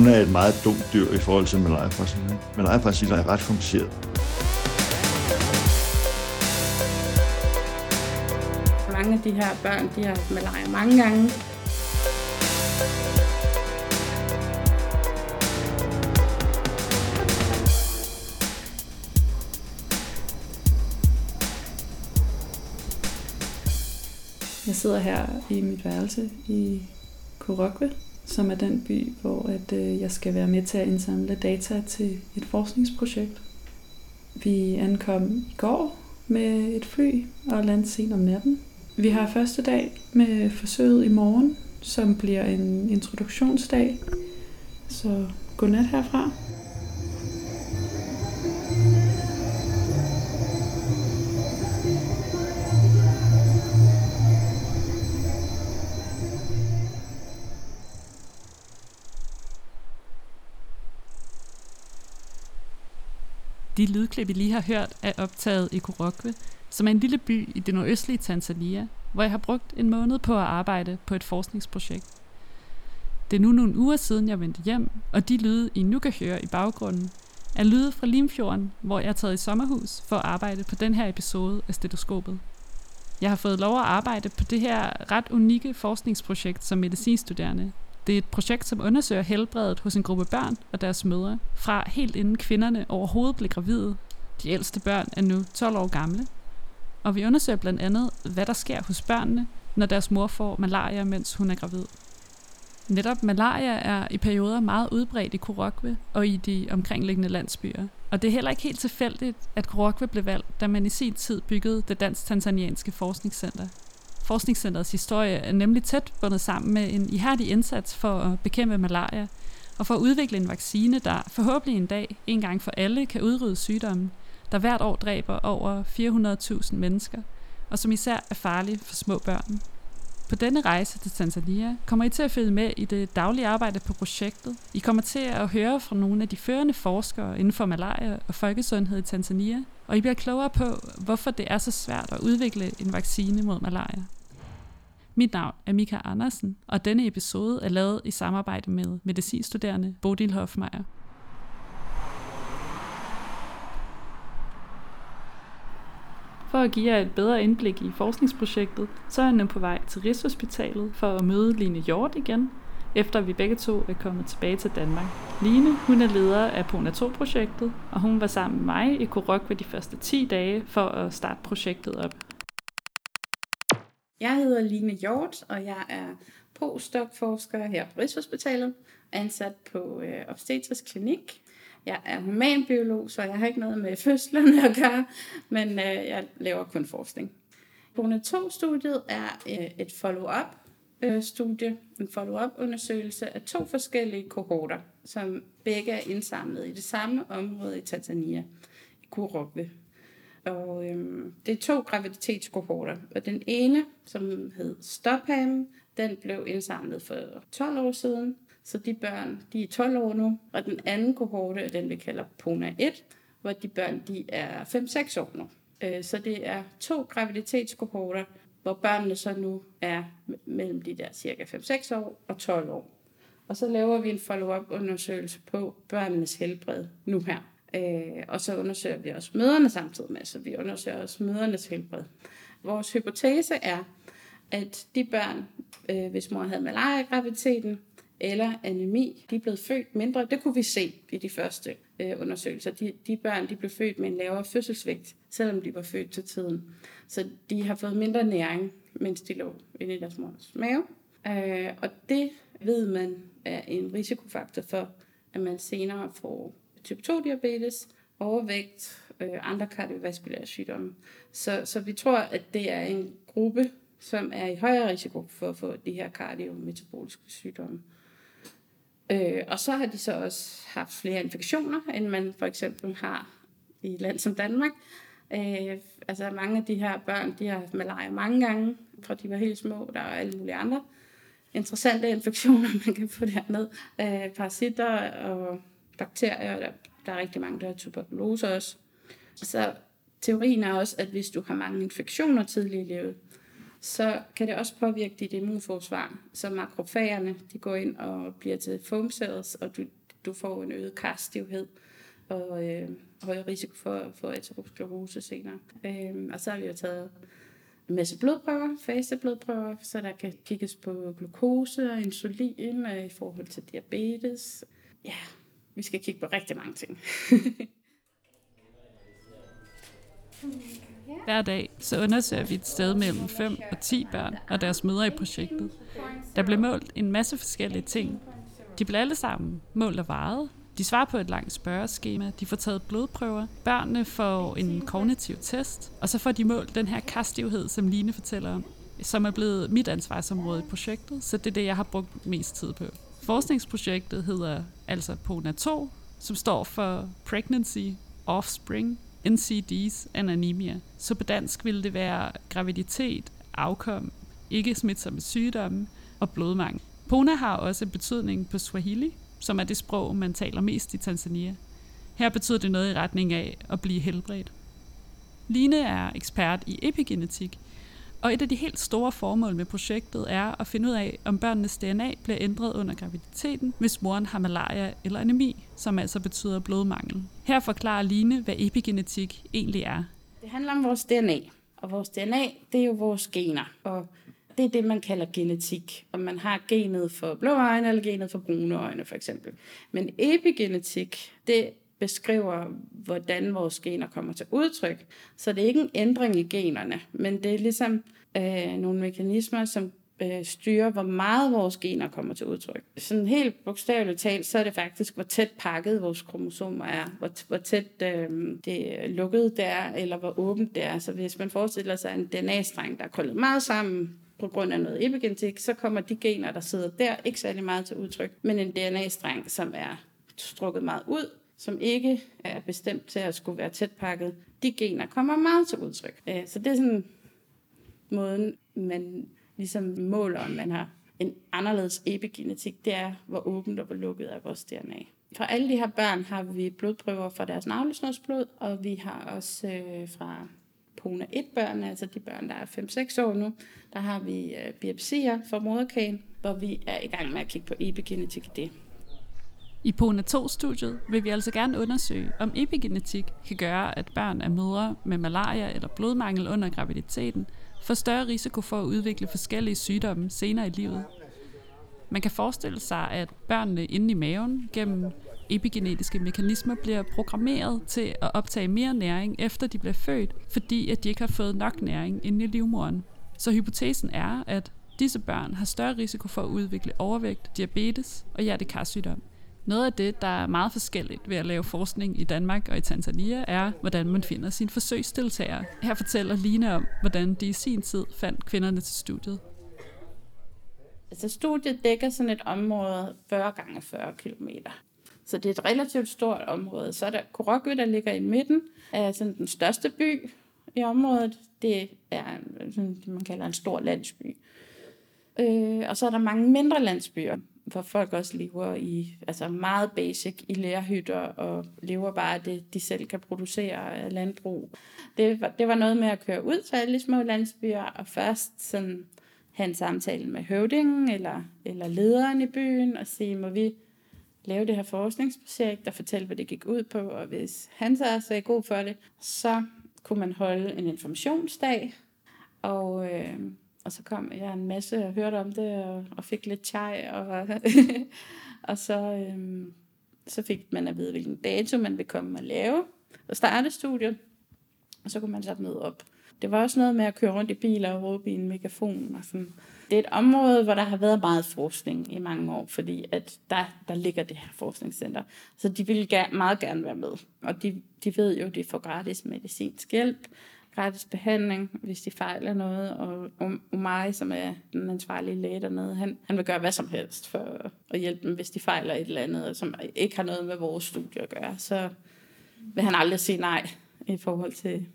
Hun er et meget dumt dyr i forhold til malaria-brasilia. Malaria-brasilia er ret kompliceret. Mange af de her børn, de har malaria mange gange. Jeg sidder her i mit værelse i Korokve, som er den by, hvor at, øh, jeg skal være med til at indsamle data til et forskningsprojekt. Vi ankom i går med et fly og landede sent om natten. Vi har første dag med forsøget i morgen, som bliver en introduktionsdag. Så godnat herfra. De lydklip, vi lige har hørt, er optaget i Korokwe, som er en lille by i det nordøstlige Tanzania, hvor jeg har brugt en måned på at arbejde på et forskningsprojekt. Det er nu nogle uger siden, jeg vendte hjem, og de lyde, I nu kan høre i baggrunden, er lyde fra Limfjorden, hvor jeg er taget i sommerhus for at arbejde på den her episode af stetoskopet. Jeg har fået lov at arbejde på det her ret unikke forskningsprojekt som medicinstuderende, det er et projekt, som undersøger helbredet hos en gruppe børn og deres mødre, fra helt inden kvinderne overhovedet blev gravide. De ældste børn er nu 12 år gamle. Og vi undersøger blandt andet, hvad der sker hos børnene, når deres mor får malaria, mens hun er gravid. Netop malaria er i perioder meget udbredt i Korokwe og i de omkringliggende landsbyer. Og det er heller ikke helt tilfældigt, at Korokwe blev valgt, da man i sin tid byggede det dansk-tanzanianske forskningscenter. Forskningscenterets historie er nemlig tæt bundet sammen med en ihærdig indsats for at bekæmpe malaria og for at udvikle en vaccine, der forhåbentlig en dag en gang for alle kan udrydde sygdommen, der hvert år dræber over 400.000 mennesker, og som især er farlig for små børn. På denne rejse til Tanzania kommer I til at følge med i det daglige arbejde på projektet. I kommer til at høre fra nogle af de førende forskere inden for malaria og folkesundhed i Tanzania, og I bliver klogere på, hvorfor det er så svært at udvikle en vaccine mod malaria. Mit navn er Mika Andersen, og denne episode er lavet i samarbejde med medicinstuderende Bodil Hofmeier. For at give jer et bedre indblik i forskningsprojektet, så er jeg nu på vej til Rigshospitalet for at møde Line Hjort igen, efter vi begge to er kommet tilbage til Danmark. Line, hun er leder af Pona 2-projektet, og hun var sammen med mig i Korok ved de første 10 dage for at starte projektet op. Jeg hedder Line Hjort, og jeg er postdoc-forsker her på Rigshospitalet, ansat på øh, obstetrisk klinik. Jeg er humanbiolog, så jeg har ikke noget med fødslerne at gøre, men øh, jeg laver kun forskning. Pone 2-studiet er øh, et follow-up øh, studie, en follow-up undersøgelse af to forskellige kohorter, som begge er indsamlet i det samme område i Tanzania, i Kurokwe. Og øhm, det er to graviditetskohorter. Og den ene, som hed Stopham, den blev indsamlet for 12 år siden. Så de børn, de er 12 år nu. Og den anden kohorte er den, vi kalder Pona 1, hvor de børn, de er 5-6 år nu. Øh, så det er to graviditetskohorter, hvor børnene så nu er mellem de der cirka 5-6 år og 12 år. Og så laver vi en follow-up undersøgelse på børnenes helbred nu her. Øh, og så undersøger vi også møderne samtidig med, så vi undersøger også mødernes helbred. Vores hypotese er, at de børn, øh, hvis mor havde malaria-graviditeten eller anemi, de er blevet født mindre. Det kunne vi se i de første øh, undersøgelser. De, de børn de blev født med en lavere fødselsvægt, selvom de var født til tiden. Så de har fået mindre næring, mens de lå inde i deres mors mave. Øh, og det ved man er en risikofaktor for, at man senere får type 2 diabetes, overvægt, øh, andre kardiovaskulære sygdomme. Så, så vi tror, at det er en gruppe, som er i højere risiko for at få de her kardiometaboliske sygdomme. Øh, og så har de så også haft flere infektioner, end man for eksempel har i et land som Danmark. Øh, altså mange af de her børn, de har haft malaria mange gange, fra de var helt små. Der er alle mulige andre interessante infektioner, man kan få derned. Øh, parasitter og bakterier, der, der er rigtig mange, der har tuberkulose også. Så teorien er også, at hvis du har mange infektioner tidligt i livet, så kan det også påvirke dit immunforsvar. Så makrofagerne, de går ind og bliver til foam cells, og du, du får en øget karstivhed og øh, højere risiko for at få aterosklerose senere. Øh, og så har vi jo taget en masse blodprøver, faseblodprøver, så der kan kigges på glukose og insulin øh, i forhold til diabetes. Ja, vi skal kigge på rigtig mange ting. Hver dag så undersøger vi et sted mellem 5 og 10 børn og deres mødre i projektet. Der blev målt en masse forskellige ting. De blev alle sammen målt og vejet. De svarer på et langt spørgeskema, de får taget blodprøver, børnene får en kognitiv test, og så får de målt den her kastivhed, som Line fortæller om, som er blevet mit ansvarsområde i projektet, så det er det, jeg har brugt mest tid på. Forskningsprojektet hedder altså PONA 2, som står for Pregnancy, Offspring, NCDs and Anemia. Så på dansk ville det være graviditet, afkom, ikke smitsomme sygdomme og blodmangel. PONA har også betydning på Swahili, som er det sprog, man taler mest i Tanzania. Her betyder det noget i retning af at blive helbredt. Line er ekspert i epigenetik, og et af de helt store formål med projektet er at finde ud af, om børnenes DNA bliver ændret under graviditeten, hvis moren har malaria eller anemi, som altså betyder blodmangel. Her forklarer Line, hvad epigenetik egentlig er. Det handler om vores DNA, og vores DNA, det er jo vores gener, og det er det, man kalder genetik. Om man har genet for blå øjne eller genet for brune øjne, for eksempel. Men epigenetik, det beskriver, hvordan vores gener kommer til udtryk. Så det er ikke en ændring i generne, men det er ligesom øh, nogle mekanismer, som øh, styrer, hvor meget vores gener kommer til udtryk. Sådan helt bogstaveligt talt, så er det faktisk, hvor tæt pakket vores kromosomer er, hvor, hvor tæt øh, det er lukket det er, eller hvor åbent det er. Så hvis man forestiller sig en DNA-streng, der er krøllet meget sammen på grund af noget epigenetik, så kommer de gener, der sidder der, ikke særlig meget til udtryk, men en DNA-streng, som er strukket meget ud, som ikke er bestemt til at skulle være tæt pakket, de gener kommer meget til udtryk. Øh, så det er sådan måden, man ligesom måler, om man har en anderledes epigenetik, det er, hvor åbent og hvor lukket er vores DNA. For alle de her børn har vi blodprøver fra deres navlesnodsblod, og vi har også øh, fra PONA 1-børn, altså de børn, der er 5-6 år nu, der har vi øh, biopsier fra moderkagen, hvor vi er i gang med at kigge på epigenetik i det. I PONA 2-studiet vil vi altså gerne undersøge, om epigenetik kan gøre, at børn af mødre med malaria eller blodmangel under graviditeten får større risiko for at udvikle forskellige sygdomme senere i livet. Man kan forestille sig, at børnene inde i maven gennem epigenetiske mekanismer bliver programmeret til at optage mere næring efter de bliver født, fordi at de ikke har fået nok næring inde i livmoderen. Så hypotesen er, at disse børn har større risiko for at udvikle overvægt, diabetes og hjertekarsygdom. Noget af det, der er meget forskelligt ved at lave forskning i Danmark og i Tanzania, er, hvordan man finder sine forsøgsdeltagere. Her fortæller Line om, hvordan de i sin tid fandt kvinderne til studiet. Altså studiet dækker sådan et område 40 gange 40 km. Så det er et relativt stort område. Så er der Korokø, der ligger i midten af sådan den største by i området. Det er sådan, det, man kalder en stor landsby. Øh, og så er der mange mindre landsbyer hvor folk også lever i altså meget basic i lærerhytter og lever bare det, de selv kan producere af landbrug. Det var, det var noget med at køre ud til alle de små landsbyer og først sådan have en samtale med høvdingen eller, eller lederen i byen og sige, må vi lave det her forskningsprojekt og fortælle, hvad det gik ud på, og hvis han så er god for det, så kunne man holde en informationsdag, og øh, og så kom jeg en masse og hørte om det, og, og fik lidt chai, og, og så, øhm, så fik man at vide, hvilken dato man ville komme og lave, og starte studiet, og så kunne man så møde op. Det var også noget med at køre rundt i biler og råbe i en megafon. Og sådan. Det er et område, hvor der har været meget forskning i mange år, fordi at der, der ligger det her forskningscenter. Så de ville gerne, meget gerne være med. Og de, de ved jo, at de får gratis medicinsk hjælp gratis behandling, hvis de fejler noget. Og Umari, som er den ansvarlige læge dernede, han, han vil gøre hvad som helst for at hjælpe dem, hvis de fejler et eller andet, som ikke har noget med vores studie at gøre. Så vil han aldrig sige nej i forhold til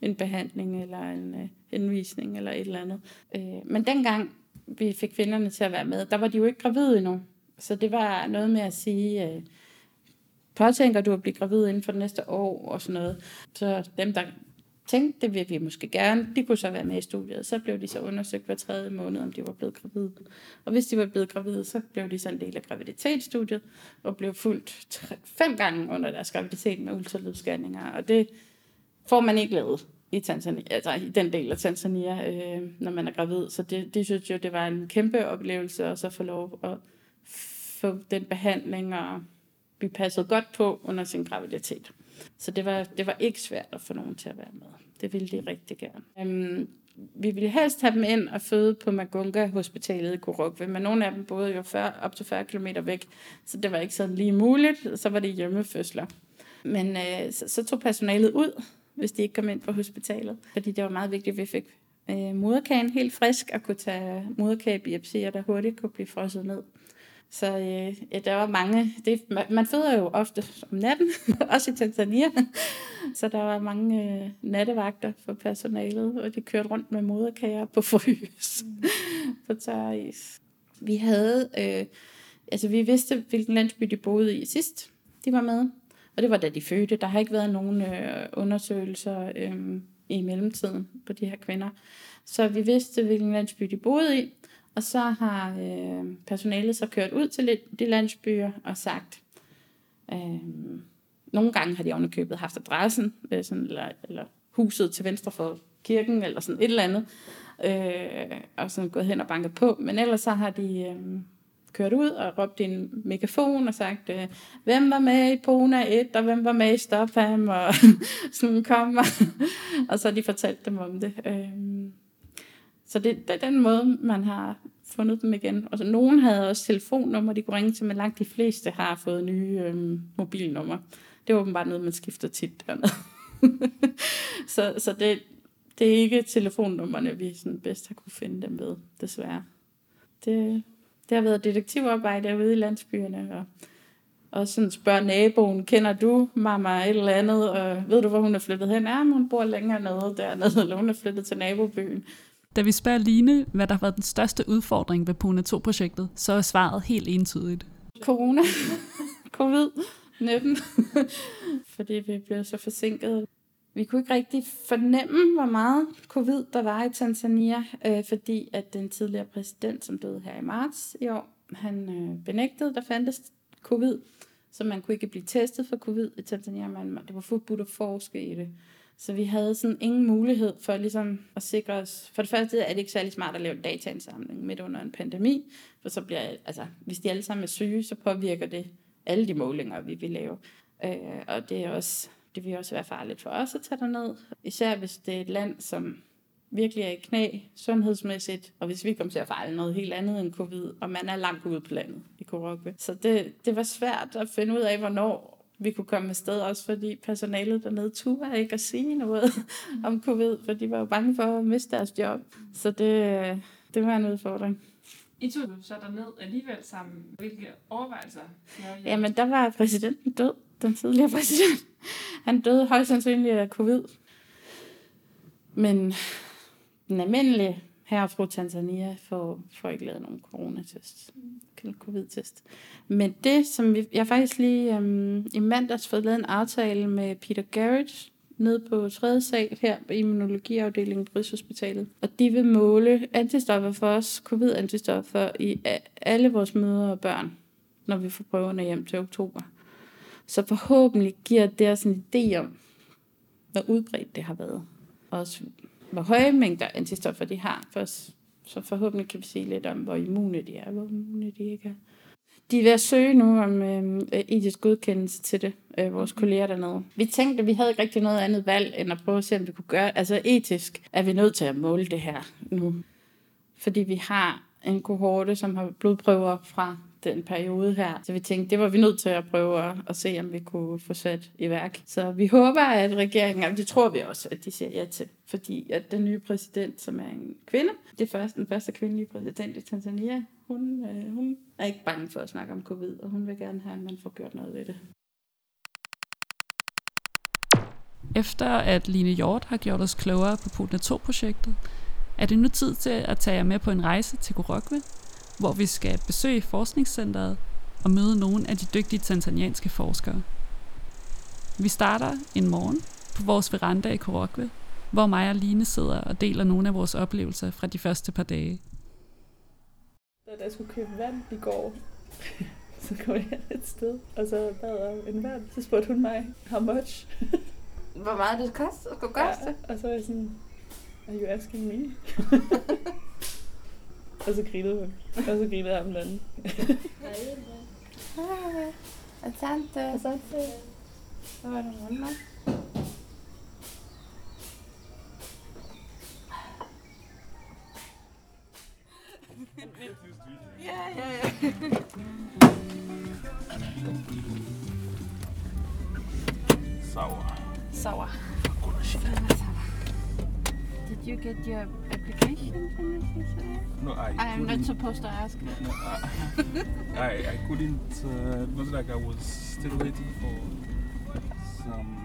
en behandling eller en øh, henvisning eller et eller andet. Uh, men dengang vi fik kvinderne til at være med, der var de jo ikke gravide endnu. Så det var noget med at sige, øh, påtænker du at blive gravid inden for det næste år og sådan noget. Så dem, der tænkte, det vil vi måske gerne. De kunne så være med i studiet. Så blev de så undersøgt hver tredje måned, om de var blevet gravide. Og hvis de var blevet gravide, så blev de så en del af graviditetsstudiet, og blev fuldt tre, fem gange under deres graviditet med ultralydsscanninger. Og det får man ikke lavet i, Tanzania, altså i den del af Tanzania, øh, når man er gravid. Så det, det synes jo, det var en kæmpe oplevelse, at så få lov at få den behandling og blive passet godt på under sin graviditet. Så det var, det var ikke svært at få nogen til at være med. Det ville de rigtig gerne. Øhm, vi ville helst have dem ind og føde på Magunga Hospitalet i Korokve, men nogle af dem boede jo 40, op til 40 km væk, så det var ikke sådan lige muligt. Så var det hjemmefødsler. Men øh, så, så tog personalet ud, hvis de ikke kom ind på hospitalet, fordi det var meget vigtigt, at vi fik øh, moderkagen helt frisk og kunne tage moderkagebiopsier, der hurtigt kunne blive frosset ned. Så øh, ja, der var mange. Det, man føder jo ofte om natten, også i Tanzania. Så der var mange øh, nattevagter for personalet, og de kørte rundt med moderkager på frys mm. på tør is. Vi havde, øh, altså vi vidste, hvilken landsby de boede i sidst, de var med. Og det var da de fødte. Der har ikke været nogen øh, undersøgelser øh, i mellemtiden på de her kvinder. Så vi vidste, hvilken landsby de boede i. Og så har øh, personalet så kørt ud til de landsbyer og sagt, øh, nogle gange har de ovenikøbet haft adressen, øh, sådan, eller, eller huset til venstre for kirken, eller sådan et eller andet, øh, og sådan gået hen og banket på. Men ellers så har de øh, kørt ud og råbt i en megafon og sagt, øh, hvem var med i Pona 1, og hvem var med i Stopham, og sådan kom. og så har de fortalt dem om det. Øh, så det, det er den måde, man har fundet dem igen. Og så nogen havde også telefonnummer, de kunne ringe til, men langt de fleste har fået nye øhm, mobilnummer. Det er åbenbart noget, man skifter tit dernede. så så det, det er ikke telefonnummerne, vi sådan bedst har kunne finde dem ved, desværre. Det, det har været detektivarbejde ude i landsbyerne, og og sådan spørger naboen, kender du mamma et eller andet, og ved du, hvor hun er flyttet hen? Ja, hun bor længere nede dernede, eller hun er flyttet til nabobyen. Da vi spørger Line, hvad der har været den største udfordring ved Pune 2-projektet, så er svaret helt entydigt. Corona. Covid-19. Fordi vi blev så forsinket. Vi kunne ikke rigtig fornemme, hvor meget covid der var i Tanzania, øh, fordi at den tidligere præsident, som døde her i marts i år, han øh, benægtede, der fandtes covid, så man kunne ikke blive testet for covid i Tanzania, men det var forbudt at forske i det. Så vi havde sådan ingen mulighed for ligesom at sikre os. For det første er det ikke særlig smart at lave dataindsamling midt under en pandemi, for så bliver, altså, hvis de alle sammen er syge, så påvirker det alle de målinger, vi vil lave. Øh, og det er også, det vil også være farligt for os at tage derned. Især hvis det er et land, som virkelig er i knæ sundhedsmæssigt, og hvis vi kommer til at fejle noget helt andet end covid, og man er langt ude på landet i Korokke. Så det, det var svært at finde ud af, hvornår vi kunne komme afsted, også fordi personalet dernede turde ikke at sige noget om covid, for de var jo bange for at miste deres job. Så det, det var en udfordring. I tog så derned alligevel sammen. Hvilke overvejelser? Jamen, der var præsidenten død, den tidligere præsident. Han døde højst sandsynligt af covid. Men den almindelige her fra Tanzania får, får ikke lavet nogen coronatest, covid-test. Men det, som vi, jeg faktisk lige øhm, i mandags fået lavet en aftale med Peter Garrett, nede på tredje sal her på immunologiafdelingen på Rigshospitalet. Og de vil måle antistoffer for os, covid-antistoffer, i alle vores mødre og børn, når vi får prøverne hjem til oktober. Så forhåbentlig giver det os en idé om, hvor udbredt det har været. Også hvor høje mængder antistoffer de har, for, så forhåbentlig kan vi sige lidt om, hvor immune de er, hvor immune de ikke er. De er ved at søge nu om øh, etisk godkendelse til det, øh, vores kolleger dernede. Vi tænkte, at vi havde ikke rigtig noget andet valg, end at prøve at se, om vi kunne gøre Altså etisk er vi nødt til at måle det her nu. Fordi vi har en kohorte, som har blodprøver fra den periode her. Så vi tænkte, det var vi nødt til at prøve at, at se, om vi kunne få sat i værk. Så vi håber, at regeringen, og det tror vi også, at de siger ja til. Fordi at den nye præsident, som er en kvinde, det er først den første kvindelige præsident i Tanzania, hun, øh, hun er ikke bange for at snakke om covid, og hun vil gerne have, at man får gjort noget ved det. Efter at Line Hjort har gjort os klogere på Putna 2-projektet, er det nu tid til at tage jer med på en rejse til Korokwe, hvor vi skal besøge forskningscenteret og møde nogle af de dygtige tanzanianske forskere. Vi starter en morgen på vores veranda i Korokwe, hvor mig og Line sidder og deler nogle af vores oplevelser fra de første par dage. Da jeg skulle købe vand i går, så kom jeg et sted, og så bad jeg om en vand. Så spurgte hun mig, how much? Hvor meget det koster, skulle koste? Ja, og så var jeg sådan, are you asking me? og så grinede hun. Og så grinede ham den anden. Ah, Asante. Asante. Så var der rundt Ja, ja, ja. Sawa. Sour. Hakuna shida. Did you get your application from yesterday? No, I. I am not couldn't- supposed to ask. No, I, I, I couldn't. Uh, it was like I was still waiting for some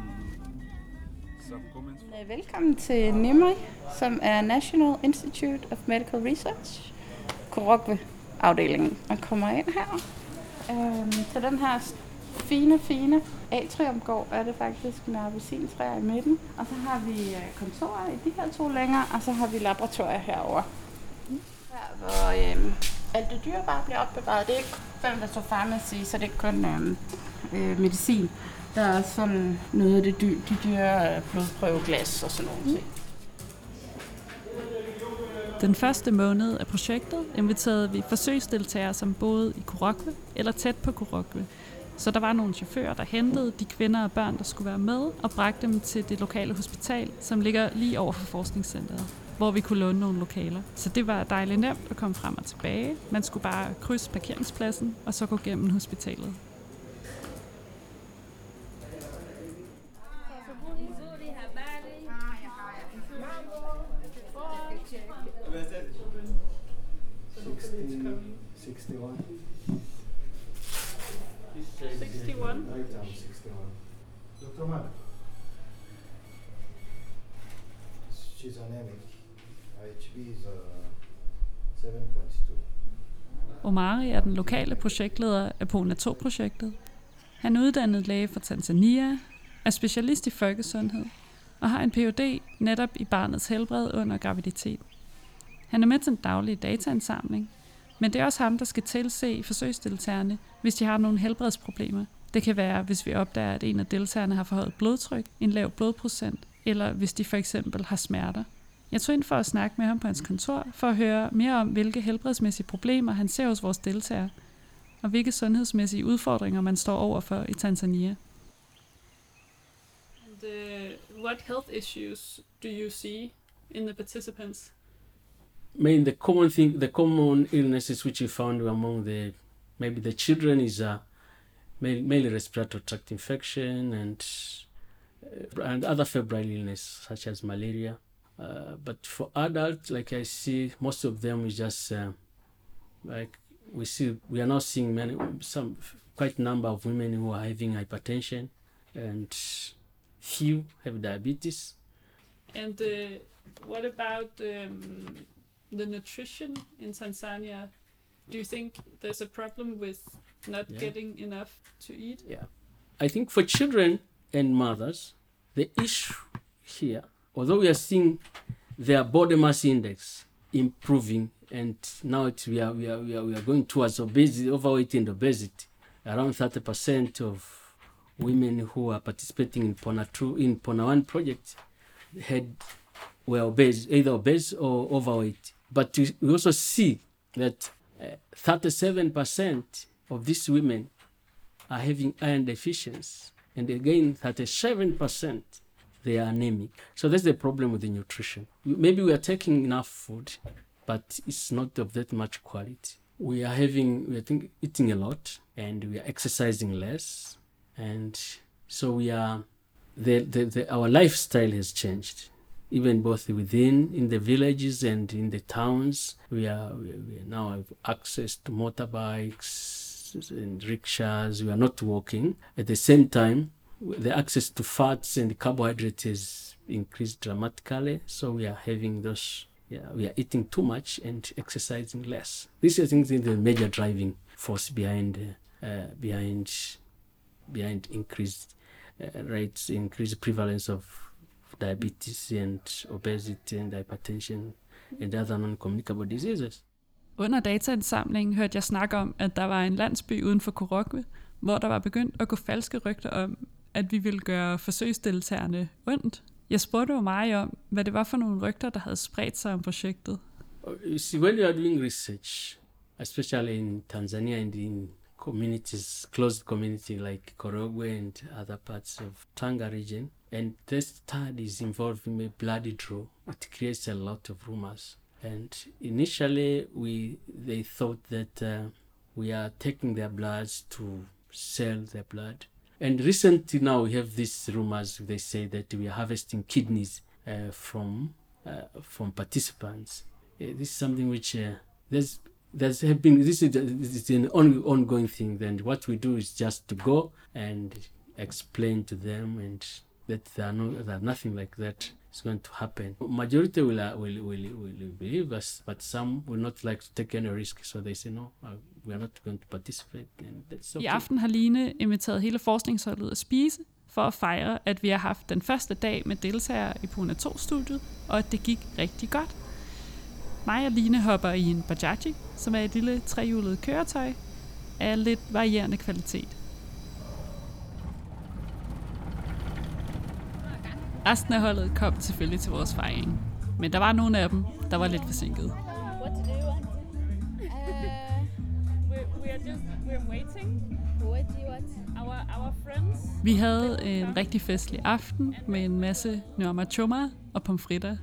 Velkommen til NIMRI, som er National Institute of Medical Research, Korokve-afdelingen. Man kommer ind her øhm, til den her fine, fine atriumgård er det faktisk med appelsintræer i midten. Og så har vi øh, kontorer i de her to længere, og så har vi laboratorier herover. Her hvor øhm, alt det dyre bare bliver opbevaret. Det er ikke kun der står pharmacy, så det er ikke kun øhm, øh, medicin. Der er sådan noget af det dy- de dyre øh, blodprøveglas og sådan nogle ting. Den første måned af projektet inviterede vi forsøgsdeltagere, som boede i Korokve eller tæt på Korokve. Så der var nogle chauffører, der hentede de kvinder og børn, der skulle være med, og bragte dem til det lokale hospital, som ligger lige over for forskningscenteret, hvor vi kunne låne nogle lokaler. Så det var dejligt nemt at komme frem og tilbage. Man skulle bare krydse parkeringspladsen, og så gå gennem hospitalet. Sixty-one. 61. Right down, sixty-one. Dr. Mark. She's anemic. IHB is uh, seven point two. Omari er den lokale projektleder af Pona 2-projektet. Han er uddannet læge fra Tanzania, er specialist i folkesundhed og har en Ph.D. netop i barnets helbred under graviditet. Han er med til den daglige dataindsamling, men det er også ham, der skal tilse forsøgsdeltagerne, hvis de har nogle helbredsproblemer. Det kan være, hvis vi opdager, at en af deltagerne har forhøjet blodtryk, en lav blodprocent, eller hvis de for eksempel har smerter. Jeg tog ind for at snakke med ham på hans kontor, for at høre mere om, hvilke helbredsmæssige problemer han ser hos vores deltagere, og hvilke sundhedsmæssige udfordringer man står overfor i Tanzania. And, uh, what health issues do you see in the participants? I mean, the common thing, the common illnesses which we found among the maybe the children is uh, mainly respiratory tract infection and uh, and other febrile illness such as malaria. Uh, but for adults, like I see, most of them is just uh, like we see. We are now seeing many, some quite number of women who are having hypertension, and few have diabetes. And uh, what about um, the nutrition in Tanzania? Do you think there's a problem with not Yeah. getting enough to eat? Yeah. I think for children and mothers, the issue here, although we are seeing their body mass index improving, and now we, are, we, are, we, are, we are going towards obesity, overweight and obesity. Around 30% of women who are participating in PONA 2, in PONA 1 project had were obese, either obese or overweight. But we also see that uh, 37% of these women are having iron deficiency, and again, 37% they are anemic. So that's the problem with the nutrition. Maybe we are taking enough food, but it's not of that much quality. We are having, we are think, eating a lot, and we are exercising less, and so we are. The, the, the, our lifestyle has changed, even both within in the villages and in the towns. We are we, now have access to motorbikes and rickshaws. We are not walking. At the same time, the access to fats and carbohydrates has increased dramatically. So we are having those. Yeah, we are eating too much and exercising less. This I think is the major driving force behind uh, behind behind increased uh, rates, increased prevalence of diabetes and obesity and hypertension and other non-communicable diseases. Under dataindsamlingen hørte jeg snak om, at der var en landsby uden for Korokwe, hvor der var begyndt at gå falske rygter om, at vi ville gøre forsøgsdeltagerne ondt. Jeg spurgte jo mig om, hvad det var for nogle rygter, der havde spredt sig om projektet. You see, when you are doing research, especially in Tanzania and in communities, closed community like Korogwe and other parts of Tanga region, and this studies involving a bloody draw, it creates a lot of rumors. And initially, we they thought that uh, we are taking their bloods to sell their blood. And recently now we have these rumors. They say that we are harvesting kidneys uh, from uh, from participants. Uh, this is something which uh, there's there's have been this is, this is an on, ongoing thing. Then what we do is just to go and explain to them and that there are no nothing like that is going to happen. Majority will uh, will, will will believe us, but some will not like to take any risk. So they say no, uh, we are not going to participate, and that's okay. I aften har Line inviteret hele forskningsholdet at spise, for at fejre, at vi har haft den første dag med deltagere i Puna 2-studiet, og at det gik rigtig godt. Mig og Line hopper i en Bajaji, som er et lille trehjulet køretøj af lidt varierende kvalitet. Resten af holdet kom selvfølgelig til vores fejring, men der var nogle af dem, der var lidt forsinket. We, we are just waiting. What do? Our our friends. Vi havde en rigtig festlig aften med en masse nyama og pomfritter.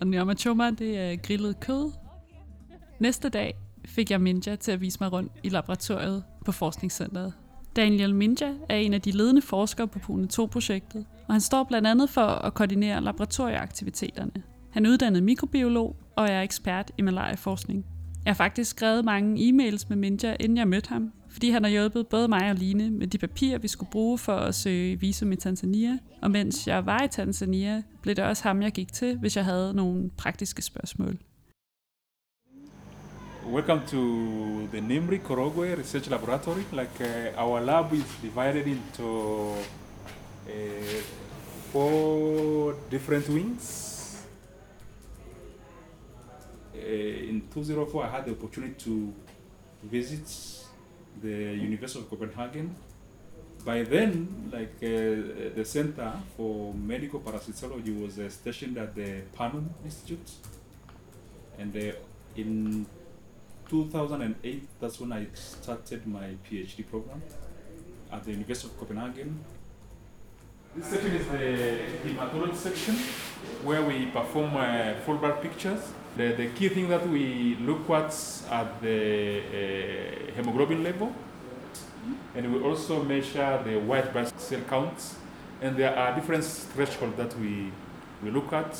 Og nyama choma, det er grillet kød. Næste dag fik jeg Minja til at vise mig rundt i laboratoriet på Forskningscenteret. Daniel Minja er en af de ledende forskere på Pune 2-projektet, og han står blandt andet for at koordinere laboratorieaktiviteterne. Han er uddannet mikrobiolog og er ekspert i malariaforskning. Jeg har faktisk skrevet mange e-mails med Minja, inden jeg mødte ham, fordi han har hjulpet både mig og Line med de papirer, vi skulle bruge for at søge visum i Tanzania. Og mens jeg var i Tanzania, blev det også ham, jeg gik til, hvis jeg havde nogle praktiske spørgsmål. Welcome to the NIMRI Korogwe Research Laboratory. Like uh, our lab is divided into uh, four different wings. Uh, in 2004, I had the opportunity to visit the University of Copenhagen. By then, like uh, the Center for Medical Parasitology was uh, stationed at the Panum Institute, and uh, in 2008, that's when I started my PhD program at the University of Copenhagen. This section is the hematology section where we perform uh, full blood pictures. The, the key thing that we look at at the uh, hemoglobin level, and we also measure the white blood cell counts. And there are different thresholds that we, we look at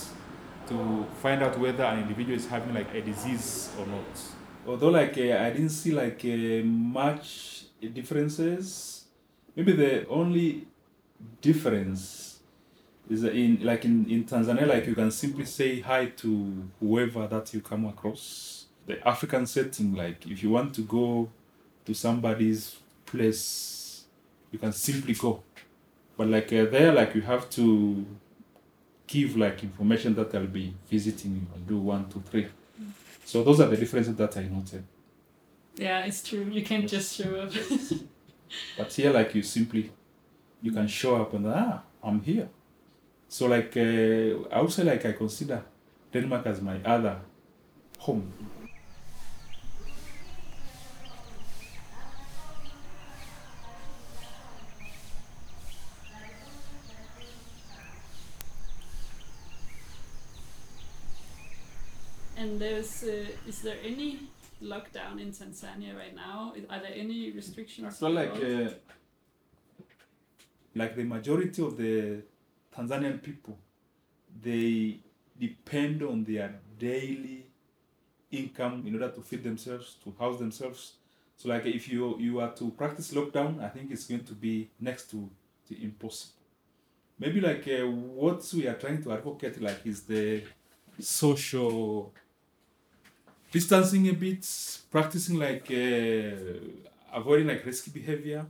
to find out whether an individual is having like a disease or not although like uh, I didn't see like uh, much differences. Maybe the only difference is that in like in, in Tanzania, like you can simply say hi to whoever that you come across. The African setting, like if you want to go to somebody's place, you can simply go. But like uh, there, like you have to give like information that I'll be visiting you and do one, two, three. So those are the differences that I noted. Yeah, it's true. You can't just show up. But here, like you simply, you can show up and ah, I'm here. So like uh, I would say like I consider Denmark as my other home. and there's uh, is there any lockdown in Tanzania right now? Are there any restrictions? So like uh, like the majority of the Tanzanian people, they depend on their daily income in order to feed themselves, to house themselves. So like if you you are to practice lockdown, I think it's going to be next to, to impossible. Maybe like uh, what we are trying to advocate like is the social distancing a bit, practicing like uh, avoiding like risky behavior,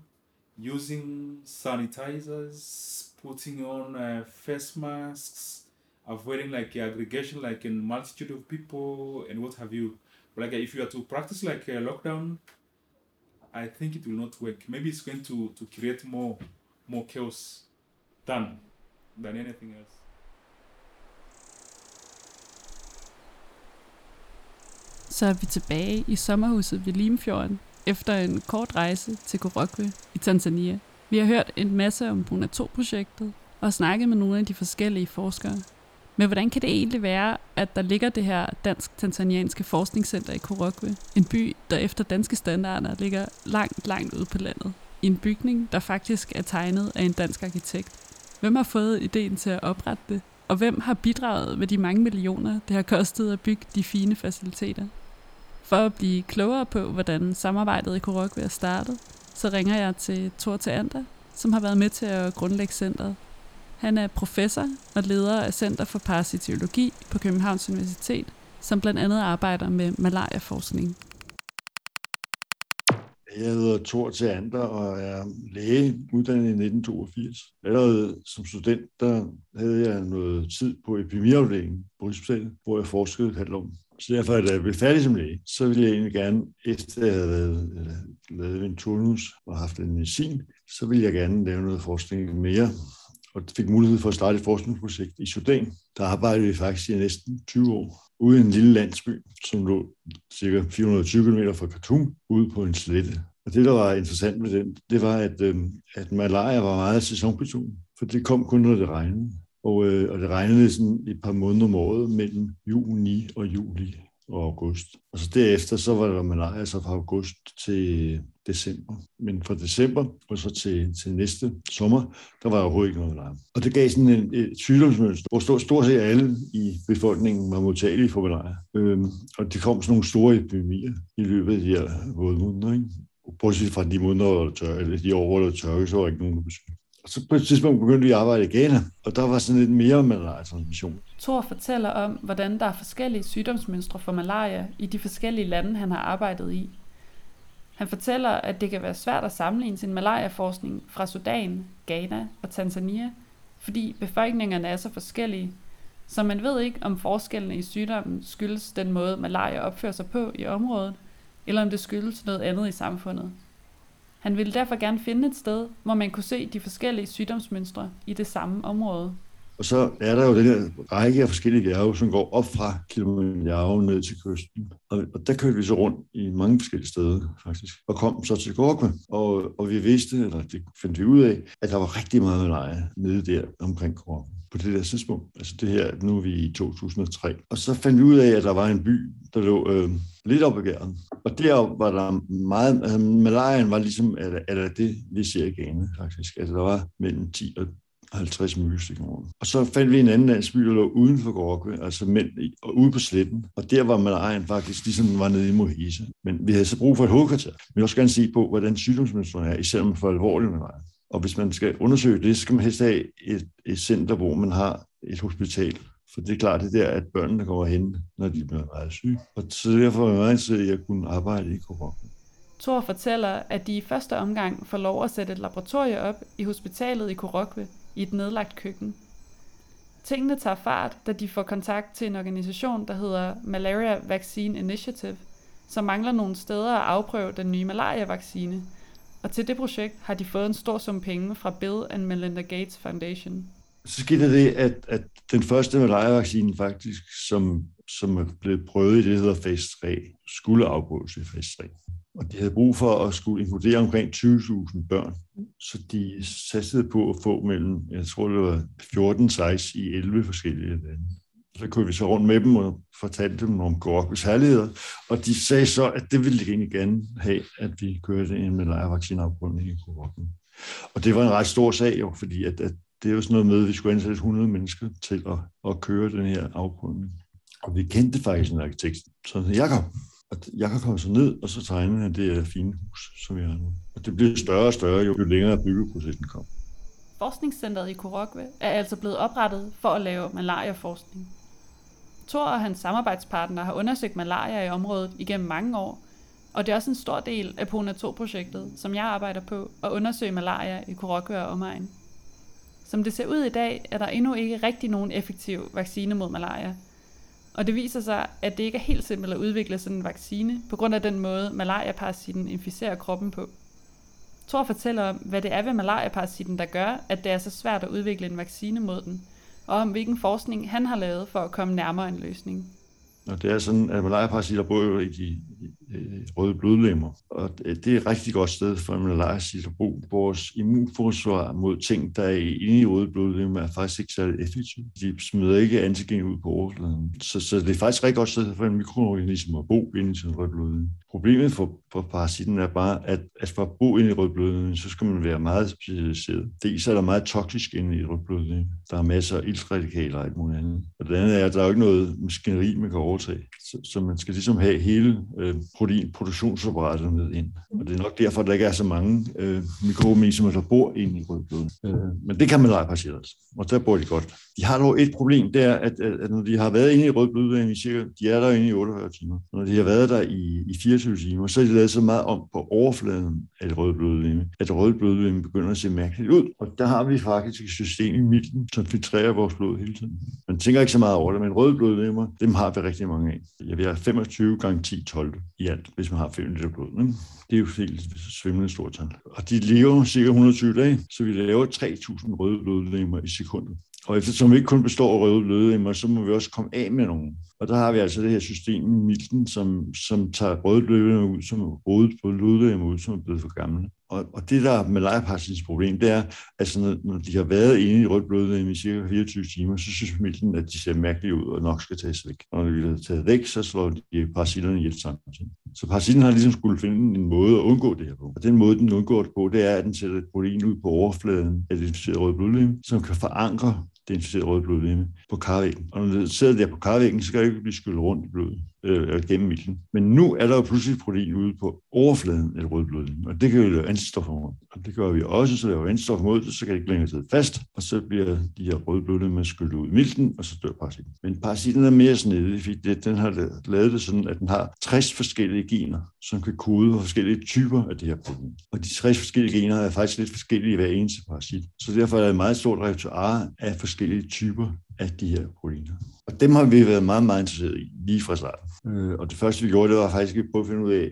using sanitizers, putting on uh, face masks, avoiding like aggregation, like in multitude of people and what have you. But like if you are to practice like a lockdown, I think it will not work. Maybe it's going to, to create more more chaos than than anything else. Så er vi tilbage i sommerhuset ved Limfjorden efter en kort rejse til Korokwe i Tanzania. Vi har hørt en masse om Bruna 2-projektet og snakket med nogle af de forskellige forskere. Men hvordan kan det egentlig være, at der ligger det her dansk-tanzanianske forskningscenter i Korokwe, en by, der efter danske standarder ligger langt, langt ude på landet, i en bygning, der faktisk er tegnet af en dansk arkitekt? Hvem har fået ideen til at oprette det? Og hvem har bidraget med de mange millioner, det har kostet at bygge de fine faciliteter? For at blive klogere på, hvordan samarbejdet i Korokwe er startet, så ringer jeg til Thor Teander, som har været med til at grundlægge centret. Han er professor og leder af Center for Parasitologi på Københavns Universitet, som blandt andet arbejder med malariaforskning. Jeg hedder Thor Teander og er læge, uddannet i 1982. Allerede som student, der havde jeg noget tid på epidemiafdelingen på Rigshospitalet, hvor jeg forskede et halvt år. Så derfor, da jeg øh, blev færdig som læge, så ville jeg egentlig gerne, efter jeg havde lavet, lavet en turnus og haft en medicin, så ville jeg gerne lave noget forskning mere og fik mulighed for at starte et forskningsprojekt i Sudan. Der arbejdede vi faktisk i næsten 20 år ude i en lille landsby, som lå cirka 420 km fra Khartoum, ude på en slette. Og det, der var interessant med den, det var, at, øh, at malaria var meget sæsonbetonet, for det kom kun, når det regnede. Og, øh, og det regnede sådan et par måneder om året mellem juni og juli og august. Og så derefter, så var der malaria så fra august til december. Men fra december og så til, til næste sommer, der var overhovedet ikke noget malaria. Og det gav sådan en, et sygdomsmønster, hvor stort, stort set alle i befolkningen var modtagelige for malaria. Øhm, og det kom sådan nogle store epidemier i løbet af de her våde måneder. Ikke? Bortset fra de måneder, hvor der tør, eller de år, hvor der tørke, så var der ikke nogen, der besøgte. Og så på et tidspunkt begyndte vi at arbejde i Ghana, og der var sådan lidt mere malaria-transmission. Thor fortæller om, hvordan der er forskellige sygdomsmønstre for malaria i de forskellige lande, han har arbejdet i. Han fortæller, at det kan være svært at sammenligne sin malariaforskning fra Sudan, Ghana og Tanzania, fordi befolkningerne er så forskellige, så man ved ikke, om forskellene i sygdommen skyldes den måde, malaria opfører sig på i området, eller om det skyldes noget andet i samfundet. Han ville derfor gerne finde et sted, hvor man kunne se de forskellige sygdomsmønstre i det samme område. Og så er der jo den her række af forskellige bjerge, som går op fra Kilimanjaro ned til kysten. Og, og der kørte vi så rundt i mange forskellige steder, faktisk. Og kom så til Gorkma, og, og vi vidste, eller det fandt vi ud af, at der var rigtig meget leje nede der omkring Gorkma på det der tidspunkt. Altså det her, nu er vi i 2003. Og så fandt vi ud af, at der var en by, der lå øh, lidt op igen. Og der var der meget, øh, altså malariaen var ligesom, eller, eller det, vi ser i Ghana faktisk. Altså der var mellem 10 og 50 mygestik. Og så fandt vi en anden landsby, der lå uden for Gorkve, altså mænd, og ude på sletten. Og der var malarien faktisk ligesom var nede i Mohise. Men vi havde så brug for et hovedkvarter. Vi vil også gerne se på, hvordan sygdomsmønstrene er, især om for alvorlig malaria. Og hvis man skal undersøge det, så skal man helst have et, et center, hvor man har et hospital. For det er klart, det der, at børnene kommer hen, når de bliver meget syge. Og så derfor var jeg meget interesseret kunne arbejde i Korokko. Thor fortæller, at de i første omgang får lov at sætte et laboratorie op i hospitalet i Korokwe i et nedlagt køkken. Tingene tager fart, da de får kontakt til en organisation, der hedder Malaria Vaccine Initiative, som mangler nogle steder at afprøve den nye malaria-vaccine. Og til det projekt har de fået en stor sum penge fra Bill and Melinda Gates Foundation. Så skete det, at, at den første malaria-vaccine faktisk, som, som er blevet prøvet i det, der hedder fase 3, skulle afprøves i fase 3. Og de havde brug for at skulle inkludere omkring 20.000 børn. Så de satsede på at få mellem, jeg tror det var 14 size i 11 forskellige lande. Så kunne vi så rundt med dem og fortalte dem om Gorkos herligheder. Og de sagde så, at det ville de egentlig gerne have, at vi kørte en malaria-vaccineafprøvning i Gorkos. Og det var en ret stor sag jo, fordi at, at det er jo sådan noget med, at vi skulle ansætte 100 mennesker til at, at køre den her afprøvning. Og vi kendte faktisk en arkitekt, så Jakob, og Jakob kom så ned, og så tegnede han det her fine hus, som vi har nu. Og det blev større og større, jo, jo længere byggeprocessen kom. Forskningscenteret i Korokwe er altså blevet oprettet for at lave malariaforskning. Thor og hans samarbejdspartner har undersøgt malaria i området igennem mange år, Og det er også en stor del af Pona 2-projektet, som jeg arbejder på, at undersøge malaria i Korokwe og omegn. Som det ser ud i dag, er der endnu ikke rigtig nogen effektiv vaccine mod malaria. Og det viser sig, at det ikke er helt simpelt at udvikle sådan en vaccine, på grund af den måde, malariaparasitten inficerer kroppen på. Thor fortæller om, hvad det er ved malariaparasitten, der gør, at det er så svært at udvikle en vaccine mod den, og om hvilken forskning han har lavet for at komme nærmere en løsning. Og det er sådan, at malariaparasitter bor jo i de Øh, røde blodlemmer. Og øh, det er et rigtig godt sted for en malariaparasitter at bo. Vores immunforsvar mod ting, der er inde i røde blodlemmer, er faktisk ikke særlig effektivt. De smider ikke antigen ud på overfladen. Så, så det er faktisk et rigtig godt sted for en mikroorganisme at bo inde i sin røde blodlemme. Problemet for, for parasitten er bare, at, at for at bo inde i røde blodlemme, så skal man være meget specialiseret. Dels er der meget toksisk inde i røde blodlemme. Der er masser af iltradikaler og alt muligt andet. Og det andet er, at der er jo ikke noget maskineri, man kan overtage. Så, så man skal ligesom have hele øh, proteinproduktionsapparatet med ind. Og det er nok derfor, at der ikke er så mange øh, mikroorganismer, der bor inde i rødblodet. Øh, men det kan man lege patienter, og der bor de godt. De har dog et problem, det er, at, at når de har været inde i rødblod, i cirka, de er der inde i 48 timer. Når de har været der i, i 24 timer, så er de lavet så meget om på overfladen af det røde at det røde begynder at se mærkeligt ud. Og der har vi faktisk et system i midten, som filtrerer vores blod hele tiden. Man tænker ikke så meget over det, men røde dem har vi rigtig mange af. Jeg vil have 25 gange 10 12 i alt, hvis man har 5 liter blod. Ikke? Det er jo helt svimlende stort tal. Og de lever cirka 120 dage, så vi laver 3.000 røde blodlegemer i sekundet. Og eftersom vi ikke kun består af røde blodlegemer, så må vi også komme af med nogen. Og der har vi altså det her system i Milten, som, som tager røde blodlegemer ud, som røde blodlegemer ud, som er blevet for gamle. Og, og det, der er med lejepassens problem, det er, at altså, når, når de har været inde i rødt blødemmer i cirka 24 timer, så synes familien, at de ser mærkeligt ud og nok skal tages væk. Og når de bliver taget væk, så slår de parasitterne ihjel samtidig. Så parasitten har ligesom skulle finde en måde at undgå det her på. Og den måde, den undgår det på, det er, at den sætter et protein ud på overfladen af det inficerede røde blodlegeme, som kan forankre det inficerede røde blodlegeme på karvæggen. Og når det sidder der på karvæggen, så kan det ikke blive skyllet rundt i blodet øh, gennem milten. Men nu er der jo pludselig protein ude på overfladen af det og det kan vi lave antistoffer mod. Og det gør vi også, så laver vi antistoffer mod det, så kan det ikke længere sidde fast, og så bliver de her røde blodlegeme skyllet ud i milten, og så dør parasitten. Men parasitten er mere snedig, fordi det, den har lavet det sådan, at den har 60 forskellige gener, som kan kode for forskellige typer af det her protein. Og de 60 forskellige gener er faktisk lidt forskellige i hver eneste parasit. Så derfor er der et meget stort repertoire af forskellige typer af de her proteiner. Og dem har vi været meget, meget interesseret i, lige fra starten. Øh, og det første, vi gjorde, det var faktisk at prøvede at finde ud af,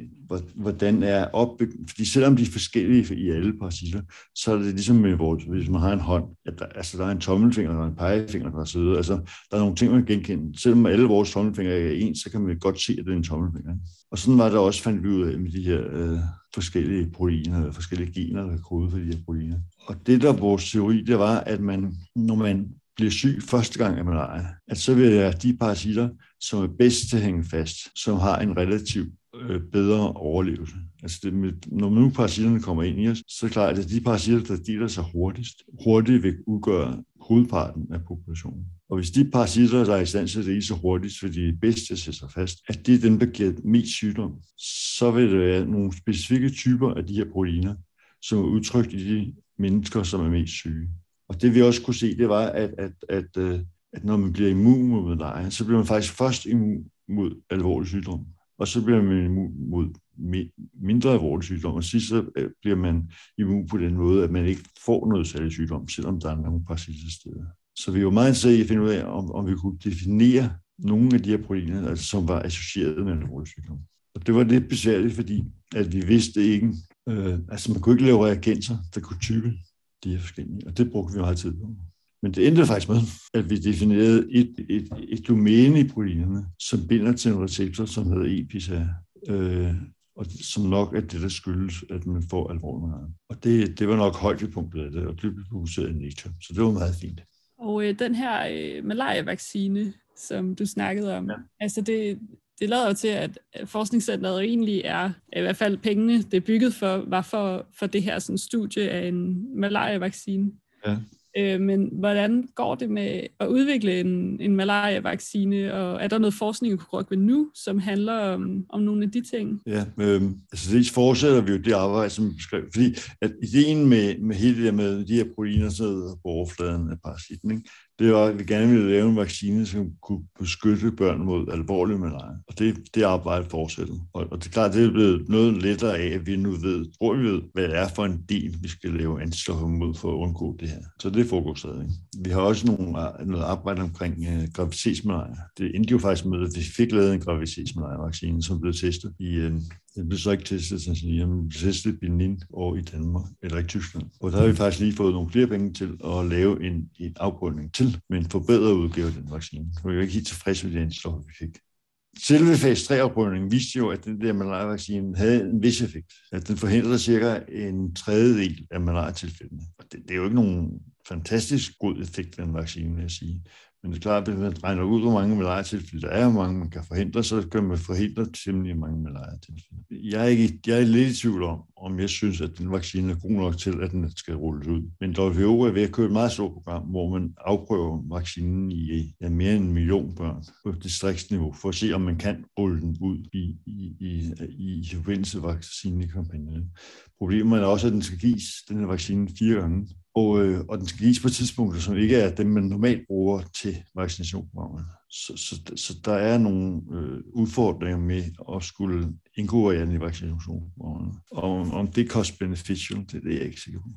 hvordan er opbygget. Fordi selvom de er forskellige i alle parasitter, så er det ligesom med vores, hvis man har en hånd, at der, altså, der er en tommelfinger og en pegefinger, der er søde. Altså, der er nogle ting, man kan genkende. Selvom alle vores tommelfinger er ens, så kan man godt se, at det er en tommelfinger. Og sådan var det også, fandt vi ud af med de her øh, forskellige proteiner, eller forskellige gener, der er kodet for de her proteiner. Og det, der vores teori, det var, at man, når man bliver syg første gang af malaria, at så vil jeg de parasitter, som er bedst til at hænge fast, som har en relativt øh, bedre overlevelse. Altså det med, når nu parasitterne kommer ind i os, så er det klart, at de parasitter, der deler sig hurtigst, hurtigt vil udgøre hovedparten af populationen. Og hvis de parasitter, der er i stand til at dele sig hurtigst, fordi de er bedst til at sætte sig fast, at det er dem, der giver mest sygdom, så vil der være nogle specifikke typer af de her proteiner, som er udtrykt i de mennesker, som er mest syge. Og det vi også kunne se, det var, at, at, at, øh, at når man bliver immun mod malaria, så bliver man faktisk først immun mod alvorlig sygdom, og så bliver man immun mod mindre alvorlig sygdom, og sidst så øh, bliver man immun på den måde, at man ikke får noget særlig sygdom, selvom der er nogle parasitter steder. Så vi var meget interesserede i at finde ud af, om, om vi kunne definere nogle af de her proteiner, altså, som var associeret med alvorlig sygdom. Og det var lidt besværligt, fordi at vi vidste ikke, øh, altså man kunne ikke lave reagenser, der kunne type de her forskellige, og det brugte vi meget tid på. Men det endte faktisk med, at vi definerede et, et, et domæne i proteinerne, som binder til en receptor, som hedder EPISA, øh, og som nok er det, der skyldes, at man får alvorlig malaria. Og det, det var nok højdepunktet af det, og det blev publiceret i Nature, så det var meget fint. Og øh, den her øh, malaria-vaccine, som du snakkede om, ja. altså det, det lader jo til, at forskningscenteret egentlig er, i hvert fald pengene, det er bygget for, var for, for det her sådan, studie af en malaria-vaccine. Ja. Øh, men hvordan går det med at udvikle en, en malaria-vaccine, og er der noget forskning i Kurokve nu, som handler om, om nogle af de ting? Ja, øh, altså dels fortsætter vi jo det arbejde, som vi beskrev, fordi at ideen med, med hele det der med de her proteiner, der sidder på overfladen af parasitten, ikke? Det var, at vi gerne ville lave en vaccine, som kunne beskytte børn mod alvorlig malaria. Og det, det arbejde fortsætter. Og, og det er klart, det er blevet noget lettere af, at vi nu ved, tror vi ved, hvad det er for en del, vi skal lave antistoffer mod for at undgå det her. Så det foregår stadig. Vi har også nogle, noget arbejde omkring uh, graviditetsmalaria. Det endte jo faktisk med, at vi fik lavet en graviditetsmalaria-vaccine, som blev testet i, uh, jeg blev så ikke testet i Tanzania, men blev testet i Benin og i Danmark, eller i Tyskland. Og der har vi faktisk lige fået nogle flere penge til at lave en, en afprøvning til, med en forbedret udgave af den vaccine. Så vi er ikke helt tilfredse med den indslag, vi fik. Selve fase 3-afprøvningen viste jo, at den der malaria-vaccine havde en vis effekt. At den forhindrede cirka en tredjedel af malaria-tilfældene. Og det, det er jo ikke nogen fantastisk god effekt af en vaccine, vil jeg sige. Men det er klart, at hvis man regner ud, hvor mange malaria-tilfælde der er, hvor mange man kan forhindre, så kan man forhindre temmelig mange malaria-tilfælde. Jeg er, ikke, jeg er lidt i tvivl om, om jeg synes, at den vaccine er god nok til, at den skal rulles ud. Men WHO er ved at køre et meget stort program, hvor man afprøver vaccinen i ja, mere end en million børn på distriktsniveau, for at se, om man kan rulle den ud i, i, i, i forbindelse med vaccinekampagnen. Problemet er også, at den skal gives, den her vaccine, fire gange og, øh, og den skal gives på tidspunkter, som ikke er dem, man normalt bruger til vaccinationsprogrammerne. Så, så, så der er nogle øh, udfordringer med at skulle inkorporere den i vaccinationsprogrammerne. Og om det er cost-beneficial, det, det er jeg ikke sikker på.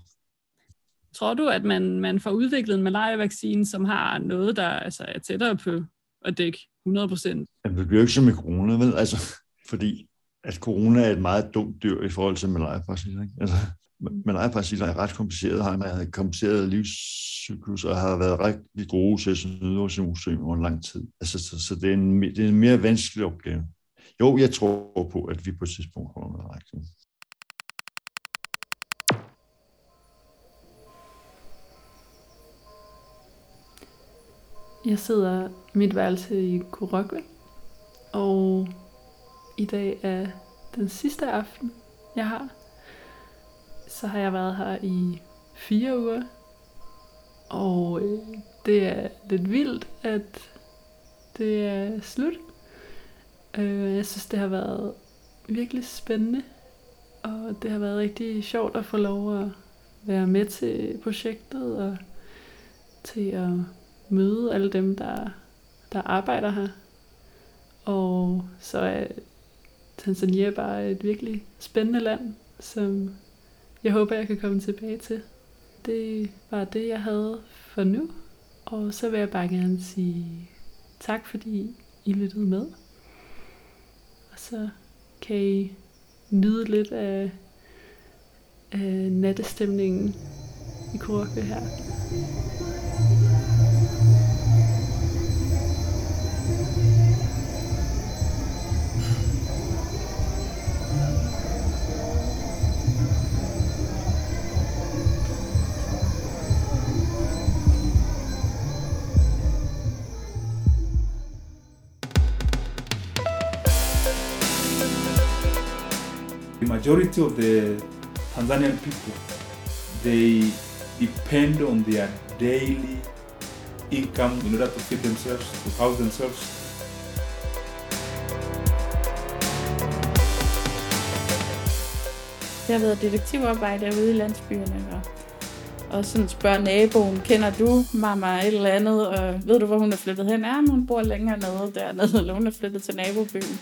Tror du, at man, man får udviklet en malaria-vaccine, som har noget, der altså, er tættere på at dække 100 procent? Det bliver jo ikke som med corona, vel? Altså, fordi at corona er et meget dumt dyr i forhold til malaria-vacciner. Altså, Malaria-parasitter er ret kompliceret, har en kompliceret livscyklus og har været rigtig gode til at snyde sin immunsystem over en lang tid. Altså, så, så det, er en, det er en mere vanskelig opgave. Jo, jeg tror på, at vi på et tidspunkt kommer med rækken. Jeg sidder i mit værelse i Kurokve, og i dag er den sidste aften, jeg har så har jeg været her i fire uger. Og øh, det er lidt vildt, at det er slut. Øh, jeg synes, det har været virkelig spændende. Og det har været rigtig sjovt at få lov at være med til projektet og til at møde alle dem, der, der arbejder her. Og så er Tanzania bare et virkelig spændende land, som jeg håber, jeg kan komme tilbage til. Det var det, jeg havde for nu. Og så vil jeg bare gerne sige tak, fordi I lyttede med. Og så kan I nyde lidt af, af nattestemningen i Kurke her. Majority of the Tanzanian people, they depend on their daily income in order to feed themselves, to house themselves. Jeg har været detektivarbejde ude i landsbyerne, og, og sådan spørger naboen, kender du mamma et eller andet, og ved du, hvor hun er flyttet hen? Ja, hun bor længere nede dernede, eller hun er flyttet til nabobyen.